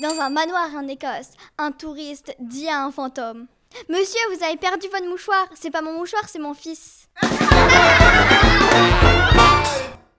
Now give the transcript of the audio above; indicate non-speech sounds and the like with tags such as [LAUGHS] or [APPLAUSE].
Dans un manoir en Écosse, un touriste dit à un fantôme Monsieur, vous avez perdu votre mouchoir. C'est pas mon mouchoir, c'est mon fils. [LAUGHS]